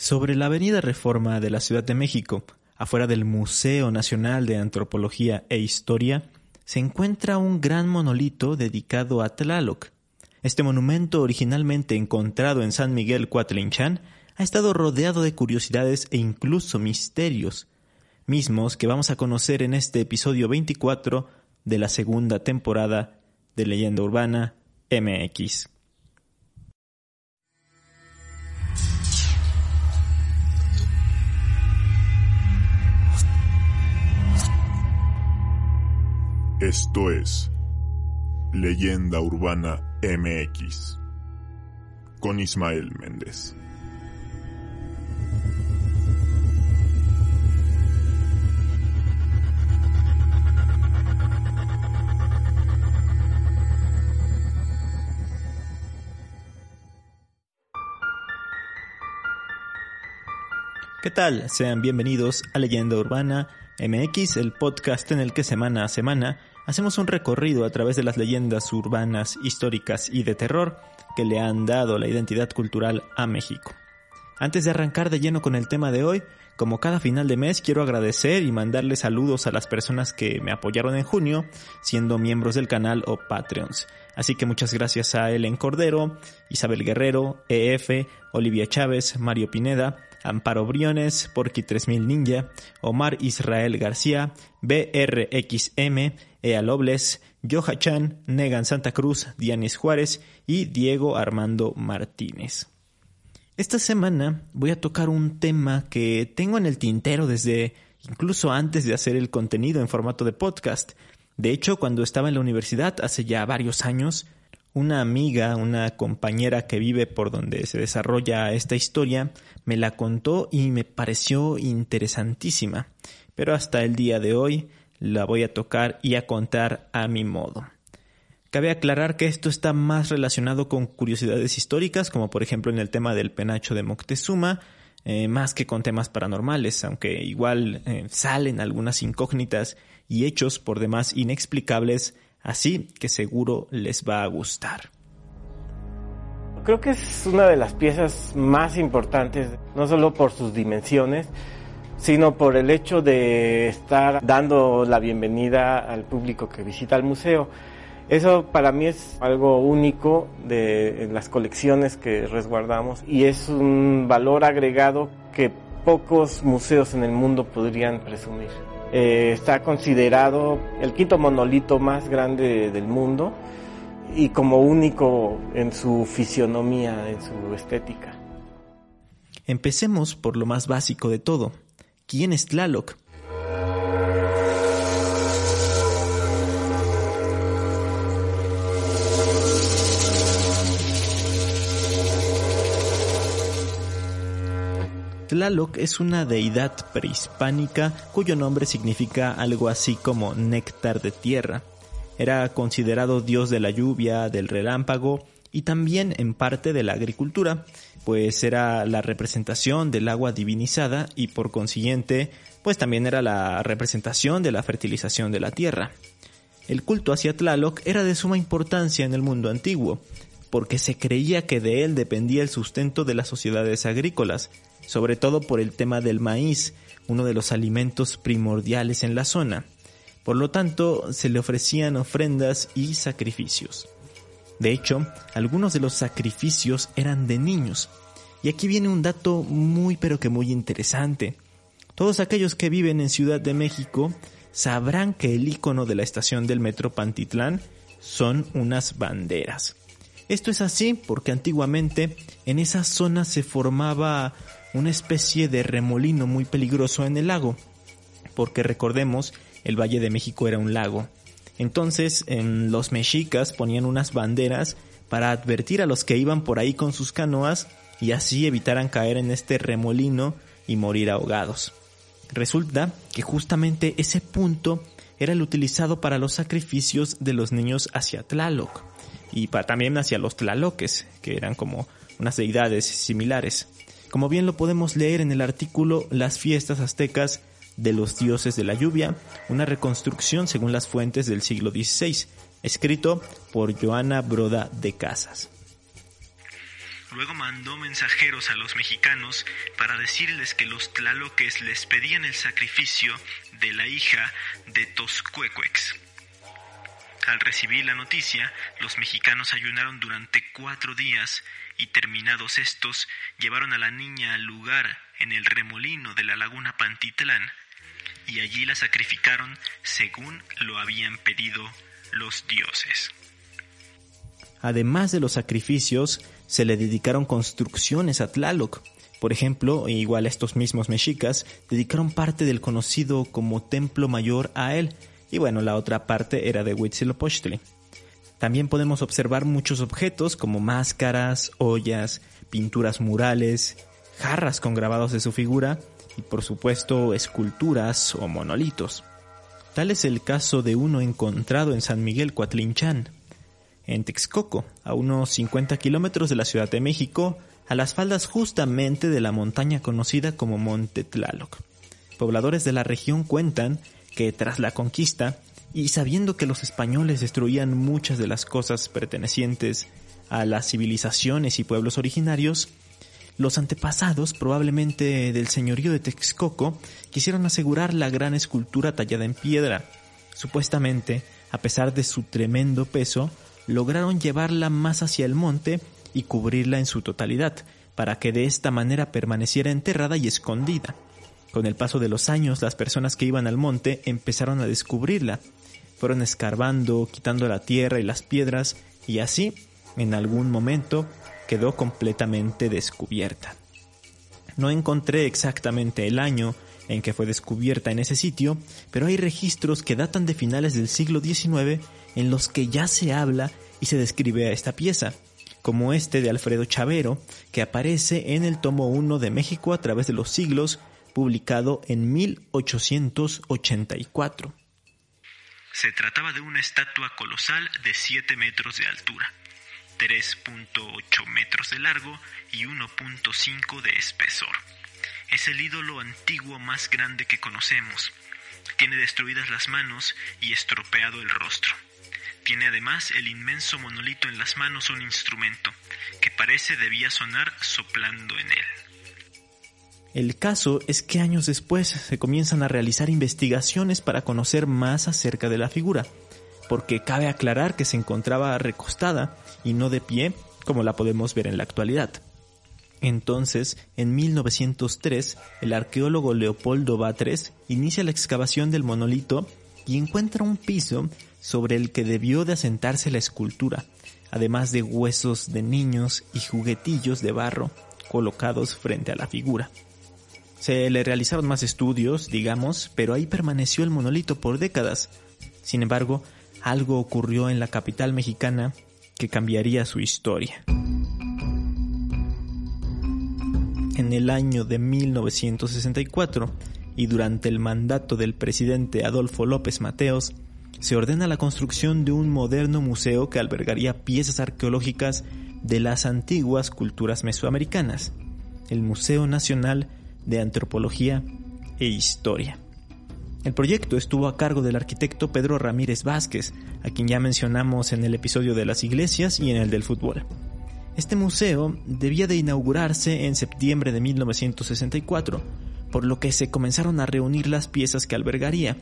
Sobre la Avenida Reforma de la Ciudad de México, afuera del Museo Nacional de Antropología e Historia, se encuentra un gran monolito dedicado a Tlaloc. Este monumento, originalmente encontrado en San Miguel Cuatlinchan, ha estado rodeado de curiosidades e incluso misterios, mismos que vamos a conocer en este episodio 24 de la segunda temporada de Leyenda Urbana MX. Esto es Leyenda Urbana MX con Ismael Méndez. ¿Qué tal? Sean bienvenidos a Leyenda Urbana MX, el podcast en el que semana a semana hacemos un recorrido a través de las leyendas urbanas, históricas y de terror que le han dado la identidad cultural a México. Antes de arrancar de lleno con el tema de hoy, como cada final de mes quiero agradecer y mandarle saludos a las personas que me apoyaron en junio, siendo miembros del canal o Patreons. Así que muchas gracias a Ellen Cordero, Isabel Guerrero, EF, Olivia Chávez, Mario Pineda, Amparo Briones, Porky 3000 Ninja, Omar Israel García, BRXM, Ea Lobles, Joha Chan, Negan Santa Cruz, Dianis Juárez y Diego Armando Martínez. Esta semana voy a tocar un tema que tengo en el tintero desde incluso antes de hacer el contenido en formato de podcast. De hecho, cuando estaba en la universidad hace ya varios años, una amiga, una compañera que vive por donde se desarrolla esta historia, me la contó y me pareció interesantísima. Pero hasta el día de hoy la voy a tocar y a contar a mi modo. Cabe aclarar que esto está más relacionado con curiosidades históricas, como por ejemplo en el tema del penacho de Moctezuma, eh, más que con temas paranormales, aunque igual eh, salen algunas incógnitas y hechos por demás inexplicables Así que seguro les va a gustar. Creo que es una de las piezas más importantes, no solo por sus dimensiones, sino por el hecho de estar dando la bienvenida al público que visita el museo. Eso para mí es algo único de las colecciones que resguardamos y es un valor agregado que pocos museos en el mundo podrían presumir. Eh, está considerado el quinto monolito más grande del mundo y como único en su fisionomía, en su estética. Empecemos por lo más básico de todo. ¿Quién es Tlaloc? Tlaloc es una deidad prehispánica cuyo nombre significa algo así como néctar de tierra. Era considerado dios de la lluvia, del relámpago y también en parte de la agricultura, pues era la representación del agua divinizada y por consiguiente, pues también era la representación de la fertilización de la tierra. El culto hacia Tlaloc era de suma importancia en el mundo antiguo, porque se creía que de él dependía el sustento de las sociedades agrícolas, sobre todo por el tema del maíz, uno de los alimentos primordiales en la zona. Por lo tanto, se le ofrecían ofrendas y sacrificios. De hecho, algunos de los sacrificios eran de niños. Y aquí viene un dato muy pero que muy interesante. Todos aquellos que viven en Ciudad de México sabrán que el icono de la estación del metro Pantitlán son unas banderas. Esto es así porque antiguamente en esa zona se formaba una especie de remolino muy peligroso en el lago, porque recordemos, el Valle de México era un lago. Entonces, en los mexicas ponían unas banderas para advertir a los que iban por ahí con sus canoas y así evitaran caer en este remolino y morir ahogados. Resulta que justamente ese punto era el utilizado para los sacrificios de los niños hacia Tlaloc y también hacia los tlaloques, que eran como unas deidades similares como bien lo podemos leer en el artículo Las fiestas aztecas de los dioses de la lluvia, una reconstrucción según las fuentes del siglo XVI, escrito por Joana Broda de Casas. Luego mandó mensajeros a los mexicanos para decirles que los tlaloques les pedían el sacrificio de la hija de Toscuecuex. Al recibir la noticia, los mexicanos ayunaron durante cuatro días y terminados estos, llevaron a la niña al lugar en el remolino de la laguna Pantitlán y allí la sacrificaron según lo habían pedido los dioses. Además de los sacrificios, se le dedicaron construcciones a Tlaloc. Por ejemplo, igual estos mismos mexicas dedicaron parte del conocido como Templo Mayor a él, y bueno, la otra parte era de Huitzilopochtli. También podemos observar muchos objetos como máscaras, ollas, pinturas murales, jarras con grabados de su figura y por supuesto esculturas o monolitos. Tal es el caso de uno encontrado en San Miguel Coatlinchán, en Texcoco, a unos 50 kilómetros de la Ciudad de México, a las faldas justamente de la montaña conocida como Monte Tlaloc. Pobladores de la región cuentan que tras la conquista, y sabiendo que los españoles destruían muchas de las cosas pertenecientes a las civilizaciones y pueblos originarios, los antepasados, probablemente del señorío de Texcoco, quisieron asegurar la gran escultura tallada en piedra. Supuestamente, a pesar de su tremendo peso, lograron llevarla más hacia el monte y cubrirla en su totalidad, para que de esta manera permaneciera enterrada y escondida. Con el paso de los años, las personas que iban al monte empezaron a descubrirla. Fueron escarbando, quitando la tierra y las piedras, y así, en algún momento, quedó completamente descubierta. No encontré exactamente el año en que fue descubierta en ese sitio, pero hay registros que datan de finales del siglo XIX en los que ya se habla y se describe a esta pieza, como este de Alfredo Chavero, que aparece en el tomo 1 de México a través de los siglos, publicado en 1884. Se trataba de una estatua colosal de 7 metros de altura 3.8 metros de largo y 1.5 de espesor. Es el ídolo antiguo más grande que conocemos. Tiene destruidas las manos y estropeado el rostro. Tiene además el inmenso monolito en las manos un instrumento, que parece debía sonar soplando en él. El caso es que años después se comienzan a realizar investigaciones para conocer más acerca de la figura porque cabe aclarar que se encontraba recostada y no de pie como la podemos ver en la actualidad. Entonces, en 1903, el arqueólogo Leopoldo Batres inicia la excavación del monolito y encuentra un piso sobre el que debió de asentarse la escultura, además de huesos de niños y juguetillos de barro colocados frente a la figura. Se le realizaron más estudios, digamos, pero ahí permaneció el monolito por décadas. Sin embargo, algo ocurrió en la capital mexicana que cambiaría su historia. En el año de 1964 y durante el mandato del presidente Adolfo López Mateos, se ordena la construcción de un moderno museo que albergaría piezas arqueológicas de las antiguas culturas mesoamericanas, el Museo Nacional de Antropología e Historia. El proyecto estuvo a cargo del arquitecto Pedro Ramírez Vázquez, a quien ya mencionamos en el episodio de las iglesias y en el del fútbol. Este museo debía de inaugurarse en septiembre de 1964, por lo que se comenzaron a reunir las piezas que albergaría.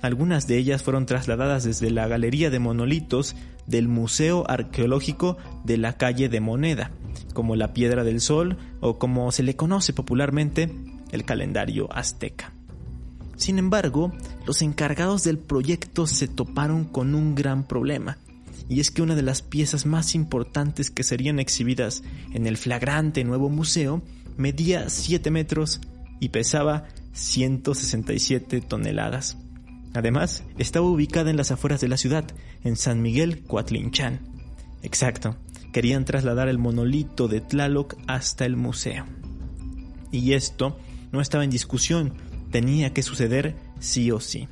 Algunas de ellas fueron trasladadas desde la Galería de Monolitos del Museo Arqueológico de la calle de Moneda, como la Piedra del Sol o como se le conoce popularmente el calendario azteca. Sin embargo, los encargados del proyecto se toparon con un gran problema, y es que una de las piezas más importantes que serían exhibidas en el flagrante nuevo museo medía 7 metros y pesaba 167 toneladas. Además, estaba ubicada en las afueras de la ciudad, en San Miguel Coatlinchán. Exacto, querían trasladar el monolito de Tlaloc hasta el museo. Y esto no estaba en discusión, tenía que suceder sí o sí.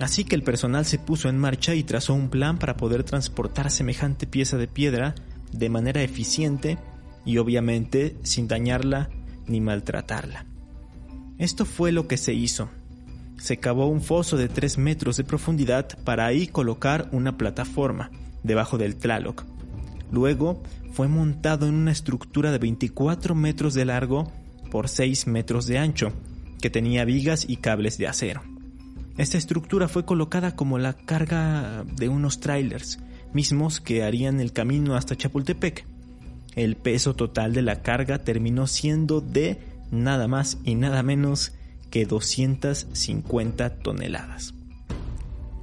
Así que el personal se puso en marcha y trazó un plan para poder transportar semejante pieza de piedra de manera eficiente y obviamente sin dañarla ni maltratarla. Esto fue lo que se hizo. Se cavó un foso de 3 metros de profundidad para ahí colocar una plataforma debajo del Tlaloc. Luego fue montado en una estructura de 24 metros de largo por 6 metros de ancho, que tenía vigas y cables de acero. Esta estructura fue colocada como la carga de unos trailers, mismos que harían el camino hasta Chapultepec. El peso total de la carga terminó siendo de nada más y nada menos que 250 toneladas.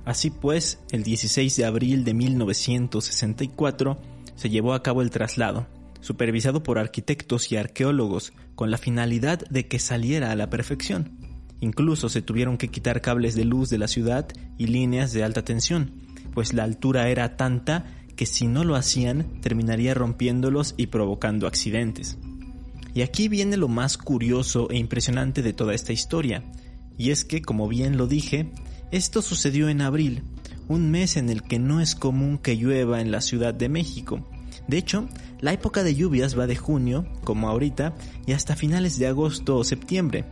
Así pues, el 16 de abril de 1964 se llevó a cabo el traslado, supervisado por arquitectos y arqueólogos, con la finalidad de que saliera a la perfección. Incluso se tuvieron que quitar cables de luz de la ciudad y líneas de alta tensión, pues la altura era tanta que si no lo hacían terminaría rompiéndolos y provocando accidentes. Y aquí viene lo más curioso e impresionante de toda esta historia, y es que, como bien lo dije, esto sucedió en abril, un mes en el que no es común que llueva en la Ciudad de México. De hecho, la época de lluvias va de junio, como ahorita, y hasta finales de agosto o septiembre.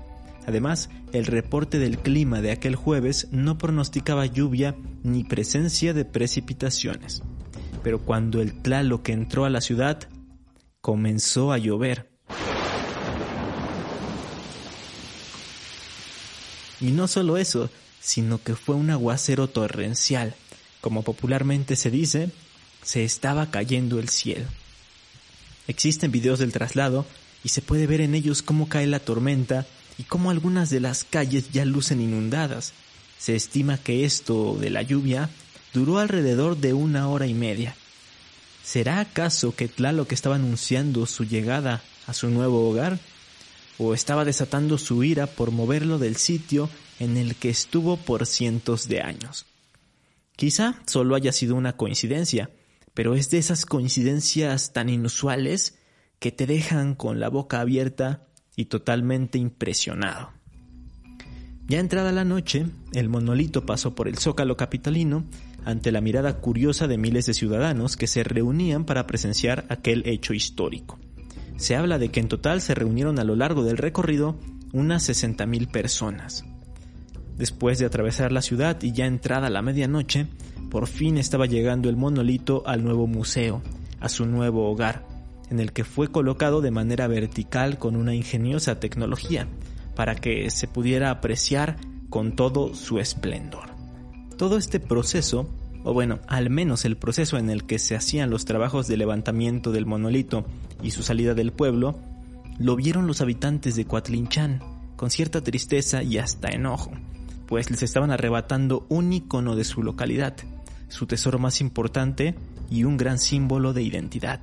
Además, el reporte del clima de aquel jueves no pronosticaba lluvia ni presencia de precipitaciones. Pero cuando el Tlaloc entró a la ciudad, comenzó a llover. Y no solo eso, sino que fue un aguacero torrencial. Como popularmente se dice, se estaba cayendo el cielo. Existen videos del traslado y se puede ver en ellos cómo cae la tormenta y cómo algunas de las calles ya lucen inundadas. Se estima que esto de la lluvia duró alrededor de una hora y media. ¿Será acaso que Tlaloc estaba anunciando su llegada a su nuevo hogar? ¿O estaba desatando su ira por moverlo del sitio en el que estuvo por cientos de años? Quizá solo haya sido una coincidencia, pero es de esas coincidencias tan inusuales que te dejan con la boca abierta y totalmente impresionado. Ya entrada la noche, el monolito pasó por el zócalo capitalino ante la mirada curiosa de miles de ciudadanos que se reunían para presenciar aquel hecho histórico. Se habla de que en total se reunieron a lo largo del recorrido unas 60.000 personas. Después de atravesar la ciudad y ya entrada la medianoche, por fin estaba llegando el monolito al nuevo museo, a su nuevo hogar, en el que fue colocado de manera vertical con una ingeniosa tecnología, para que se pudiera apreciar con todo su esplendor. Todo este proceso, o bueno, al menos el proceso en el que se hacían los trabajos de levantamiento del monolito y su salida del pueblo, lo vieron los habitantes de Coatlinchan, con cierta tristeza y hasta enojo, pues les estaban arrebatando un icono de su localidad, su tesoro más importante y un gran símbolo de identidad.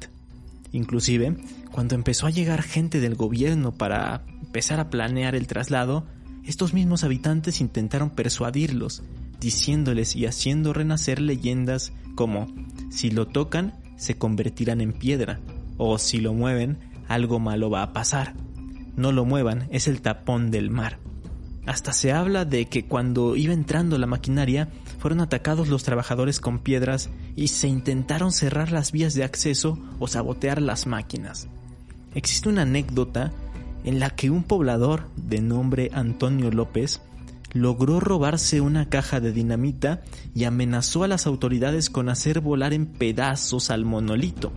Inclusive, cuando empezó a llegar gente del gobierno para empezar a planear el traslado, estos mismos habitantes intentaron persuadirlos, diciéndoles y haciendo renacer leyendas como si lo tocan se convertirán en piedra o si lo mueven algo malo va a pasar. No lo muevan, es el tapón del mar. Hasta se habla de que cuando iba entrando la maquinaria fueron atacados los trabajadores con piedras y se intentaron cerrar las vías de acceso o sabotear las máquinas. Existe una anécdota en la que un poblador de nombre Antonio López logró robarse una caja de dinamita y amenazó a las autoridades con hacer volar en pedazos al monolito,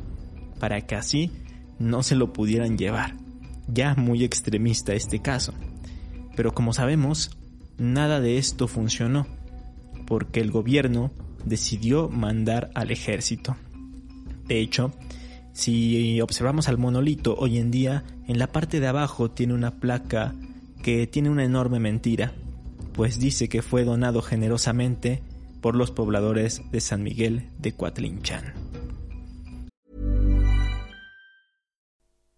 para que así no se lo pudieran llevar. Ya muy extremista este caso. Pero como sabemos, nada de esto funcionó, porque el gobierno decidió mandar al ejército. De hecho, si observamos al monolito hoy en día, en la parte de abajo tiene una placa que tiene una enorme mentira, pues dice que fue donado generosamente por los pobladores de San Miguel de Coatlinchan.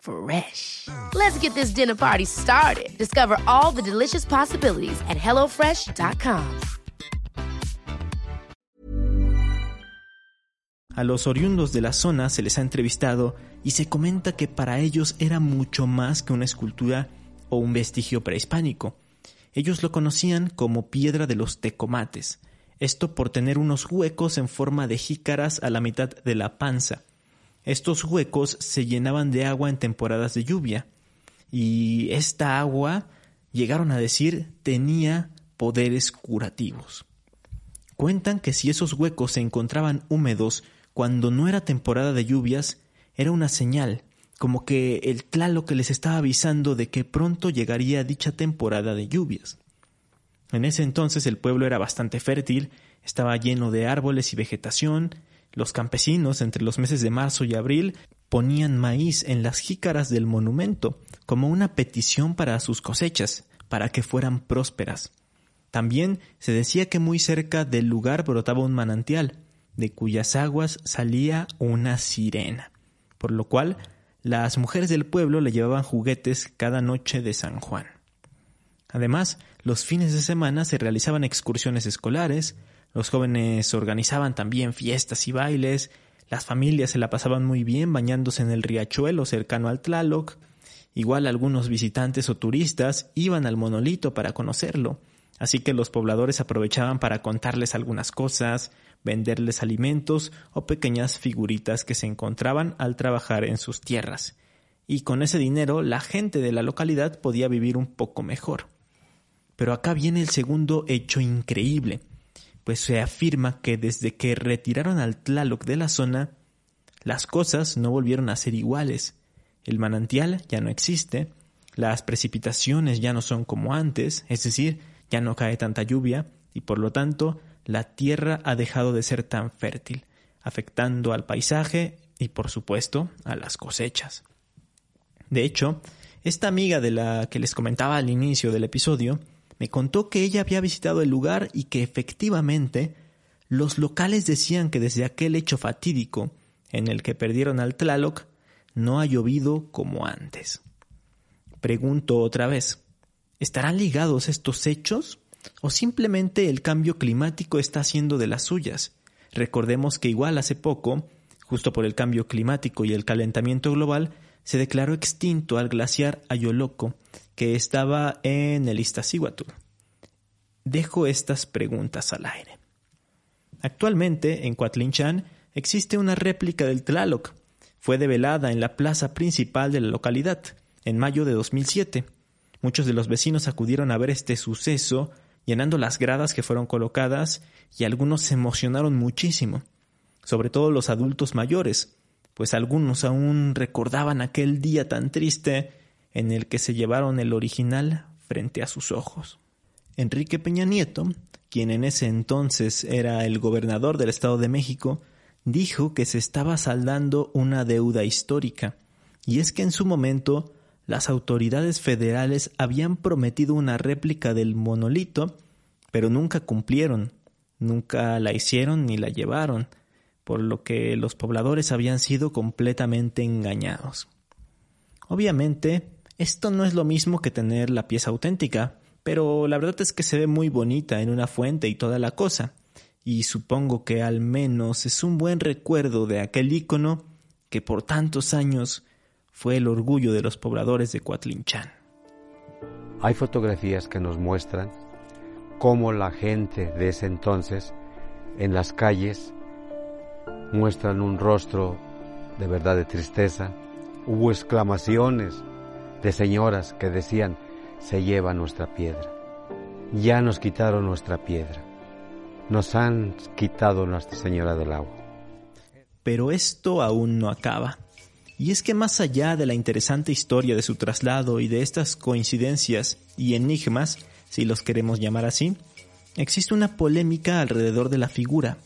Fresh. Let's get this dinner party started. Discover all the delicious possibilities at hellofresh.com. A los oriundos de la zona se les ha entrevistado y se comenta que para ellos era mucho más que una escultura o un vestigio prehispánico. Ellos lo conocían como piedra de los tecomates, esto por tener unos huecos en forma de jícaras a la mitad de la panza. Estos huecos se llenaban de agua en temporadas de lluvia, y esta agua, llegaron a decir, tenía poderes curativos. Cuentan que si esos huecos se encontraban húmedos cuando no era temporada de lluvias, era una señal, como que el Tlaloc les estaba avisando de que pronto llegaría dicha temporada de lluvias. En ese entonces el pueblo era bastante fértil, estaba lleno de árboles y vegetación, los campesinos entre los meses de marzo y abril ponían maíz en las jícaras del monumento como una petición para sus cosechas, para que fueran prósperas. También se decía que muy cerca del lugar brotaba un manantial, de cuyas aguas salía una sirena, por lo cual las mujeres del pueblo le llevaban juguetes cada noche de San Juan. Además, los fines de semana se realizaban excursiones escolares, los jóvenes organizaban también fiestas y bailes, las familias se la pasaban muy bien bañándose en el riachuelo cercano al Tlaloc, igual algunos visitantes o turistas iban al monolito para conocerlo, así que los pobladores aprovechaban para contarles algunas cosas, venderles alimentos o pequeñas figuritas que se encontraban al trabajar en sus tierras. Y con ese dinero la gente de la localidad podía vivir un poco mejor. Pero acá viene el segundo hecho increíble, pues se afirma que desde que retiraron al Tlaloc de la zona, las cosas no volvieron a ser iguales. El manantial ya no existe, las precipitaciones ya no son como antes, es decir, ya no cae tanta lluvia, y por lo tanto la tierra ha dejado de ser tan fértil, afectando al paisaje y por supuesto a las cosechas. De hecho, esta amiga de la que les comentaba al inicio del episodio me contó que ella había visitado el lugar y que efectivamente los locales decían que desde aquel hecho fatídico en el que perdieron al Tlaloc no ha llovido como antes. Pregunto otra vez, ¿estarán ligados estos hechos o simplemente el cambio climático está haciendo de las suyas. Recordemos que igual hace poco, justo por el cambio climático y el calentamiento global, se declaró extinto al glaciar Ayoloco, que estaba en el Iztaccíhuatl. Dejo estas preguntas al aire. Actualmente, en Coatlinchan, existe una réplica del Tlaloc. Fue develada en la plaza principal de la localidad, en mayo de 2007. Muchos de los vecinos acudieron a ver este suceso llenando las gradas que fueron colocadas y algunos se emocionaron muchísimo, sobre todo los adultos mayores, pues algunos aún recordaban aquel día tan triste en el que se llevaron el original frente a sus ojos. Enrique Peña Nieto, quien en ese entonces era el gobernador del Estado de México, dijo que se estaba saldando una deuda histórica, y es que en su momento las autoridades federales habían prometido una réplica del monolito, pero nunca cumplieron, nunca la hicieron ni la llevaron, por lo que los pobladores habían sido completamente engañados. Obviamente, esto no es lo mismo que tener la pieza auténtica, pero la verdad es que se ve muy bonita en una fuente y toda la cosa, y supongo que al menos es un buen recuerdo de aquel ícono que por tantos años fue el orgullo de los pobladores de Coatlinchan. Hay fotografías que nos muestran cómo la gente de ese entonces en las calles muestran un rostro de verdad de tristeza. Hubo exclamaciones de señoras que decían, se lleva nuestra piedra. Ya nos quitaron nuestra piedra. Nos han quitado Nuestra Señora del Agua. Pero esto aún no acaba. Y es que más allá de la interesante historia de su traslado y de estas coincidencias y enigmas, si los queremos llamar así, existe una polémica alrededor de la figura,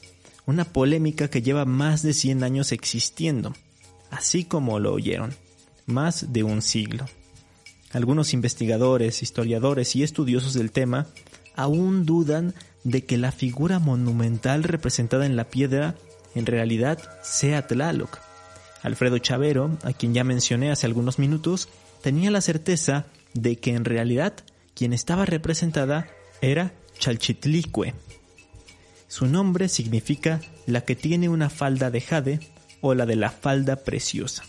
una polémica que lleva más de 100 años existiendo, así como lo oyeron, más de un siglo. Algunos investigadores, historiadores y estudiosos del tema aún dudan de que la figura monumental representada en la piedra en realidad sea Tlaloc, Alfredo Chavero, a quien ya mencioné hace algunos minutos, tenía la certeza de que en realidad quien estaba representada era Chalchitlicue. Su nombre significa la que tiene una falda de jade o la de la falda preciosa.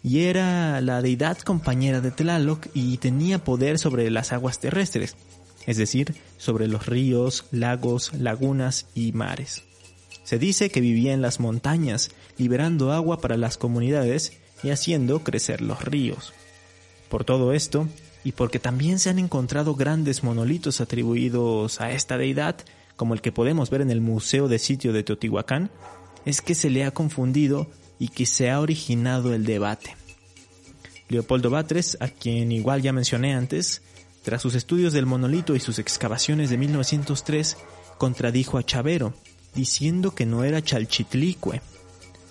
Y era la deidad compañera de Tlaloc y tenía poder sobre las aguas terrestres, es decir, sobre los ríos, lagos, lagunas y mares. Se dice que vivía en las montañas, liberando agua para las comunidades y haciendo crecer los ríos. Por todo esto, y porque también se han encontrado grandes monolitos atribuidos a esta deidad, como el que podemos ver en el Museo de Sitio de Teotihuacán, es que se le ha confundido y que se ha originado el debate. Leopoldo Batres, a quien igual ya mencioné antes, tras sus estudios del monolito y sus excavaciones de 1903, contradijo a Chavero, diciendo que no era Chalchitlicue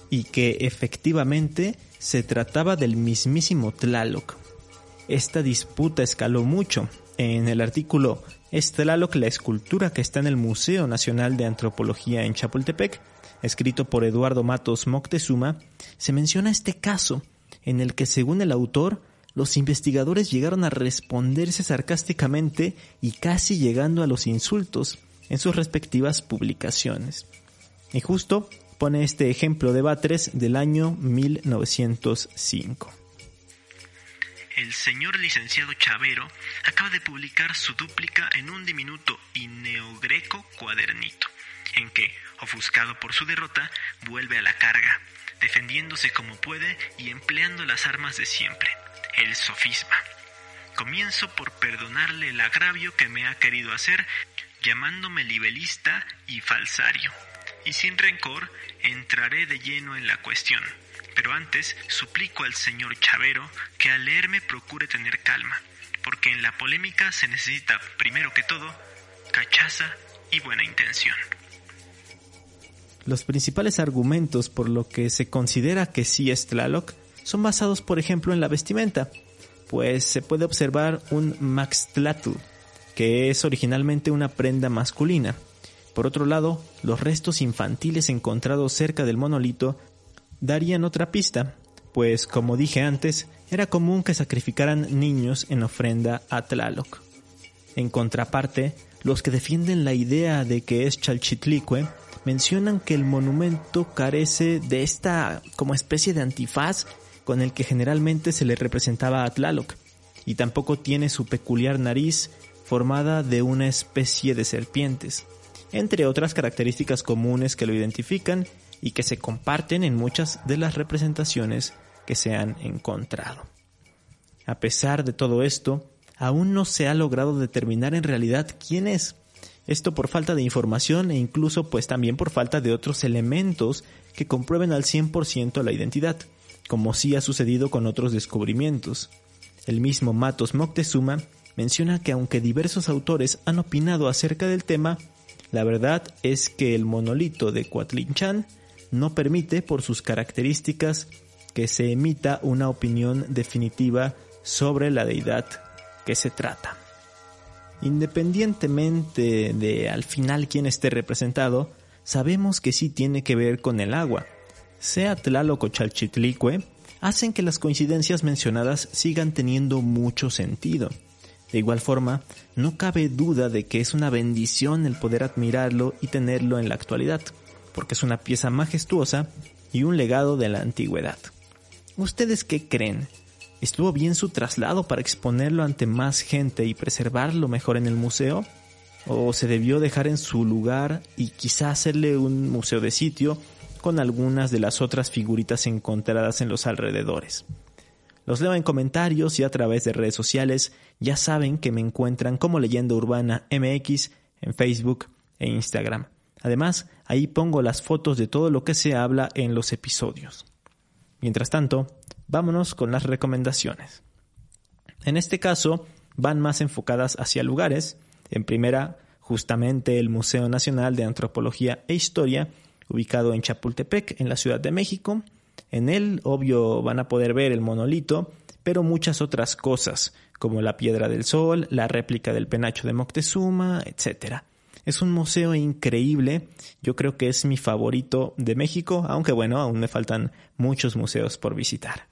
y que efectivamente se trataba del mismísimo Tlaloc. Esta disputa escaló mucho. En el artículo ¿Es Tlaloc la escultura que está en el Museo Nacional de Antropología en Chapultepec? escrito por Eduardo Matos Moctezuma, se menciona este caso en el que según el autor los investigadores llegaron a responderse sarcásticamente y casi llegando a los insultos, en sus respectivas publicaciones. Y justo pone este ejemplo de Batres del año 1905. El señor licenciado Chavero acaba de publicar su dúplica en un diminuto y neogreco cuadernito, en que, ofuscado por su derrota, vuelve a la carga, defendiéndose como puede y empleando las armas de siempre, el sofisma. Comienzo por perdonarle el agravio que me ha querido hacer llamándome libelista y falsario. Y sin rencor entraré de lleno en la cuestión. Pero antes suplico al señor Chavero que al leerme procure tener calma, porque en la polémica se necesita, primero que todo, cachaza y buena intención. Los principales argumentos por lo que se considera que sí es Tlaloc son basados, por ejemplo, en la vestimenta, pues se puede observar un Max Tlatu, que es originalmente una prenda masculina. Por otro lado, los restos infantiles encontrados cerca del monolito darían otra pista, pues como dije antes, era común que sacrificaran niños en ofrenda a Tlaloc. En contraparte, los que defienden la idea de que es Chalchitlicue mencionan que el monumento carece de esta como especie de antifaz con el que generalmente se le representaba a Tlaloc, y tampoco tiene su peculiar nariz formada de una especie de serpientes, entre otras características comunes que lo identifican y que se comparten en muchas de las representaciones que se han encontrado. A pesar de todo esto, aún no se ha logrado determinar en realidad quién es. Esto por falta de información e incluso pues también por falta de otros elementos que comprueben al 100% la identidad, como sí ha sucedido con otros descubrimientos. El mismo Matos Moctezuma menciona que aunque diversos autores han opinado acerca del tema, la verdad es que el monolito de Coatlinchan no permite por sus características que se emita una opinión definitiva sobre la deidad que se trata. Independientemente de al final quién esté representado, sabemos que sí tiene que ver con el agua. Sea Tlaloc o Chalchitlicue, hacen que las coincidencias mencionadas sigan teniendo mucho sentido. De igual forma, no cabe duda de que es una bendición el poder admirarlo y tenerlo en la actualidad, porque es una pieza majestuosa y un legado de la antigüedad. ¿Ustedes qué creen? ¿Estuvo bien su traslado para exponerlo ante más gente y preservarlo mejor en el museo? o se debió dejar en su lugar y quizá hacerle un museo de sitio con algunas de las otras figuritas encontradas en los alrededores. Los leo en comentarios y a través de redes sociales. Ya saben que me encuentran como Leyenda Urbana MX en Facebook e Instagram. Además, ahí pongo las fotos de todo lo que se habla en los episodios. Mientras tanto, vámonos con las recomendaciones. En este caso, van más enfocadas hacia lugares. En primera, justamente el Museo Nacional de Antropología e Historia, ubicado en Chapultepec, en la Ciudad de México. En él, obvio, van a poder ver el monolito, pero muchas otras cosas, como la Piedra del Sol, la réplica del penacho de Moctezuma, etc. Es un museo increíble, yo creo que es mi favorito de México, aunque bueno, aún me faltan muchos museos por visitar.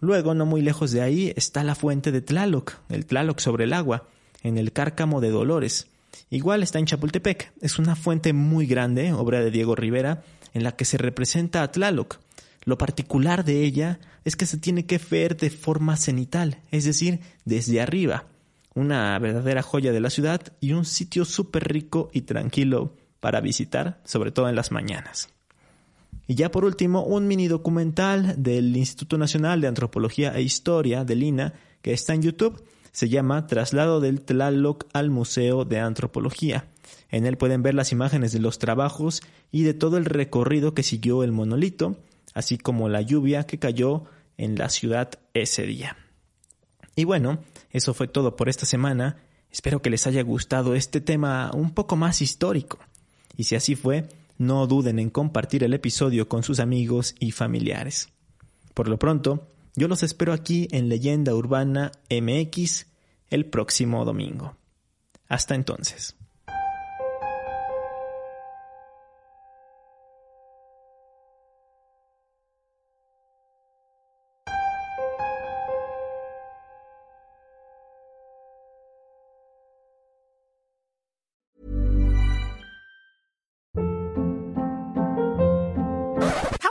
Luego, no muy lejos de ahí, está la fuente de Tlaloc, el Tlaloc sobre el agua, en el Cárcamo de Dolores. Igual está en Chapultepec, es una fuente muy grande, obra de Diego Rivera, en la que se representa a Tlaloc, lo particular de ella es que se tiene que ver de forma cenital, es decir, desde arriba. Una verdadera joya de la ciudad y un sitio súper rico y tranquilo para visitar, sobre todo en las mañanas. Y ya por último, un mini documental del Instituto Nacional de Antropología e Historia de Lina, que está en YouTube, se llama Traslado del Tlaloc al Museo de Antropología. En él pueden ver las imágenes de los trabajos y de todo el recorrido que siguió el monolito, así como la lluvia que cayó en la ciudad ese día. Y bueno, eso fue todo por esta semana. Espero que les haya gustado este tema un poco más histórico. Y si así fue, no duden en compartir el episodio con sus amigos y familiares. Por lo pronto, yo los espero aquí en Leyenda Urbana MX el próximo domingo. Hasta entonces.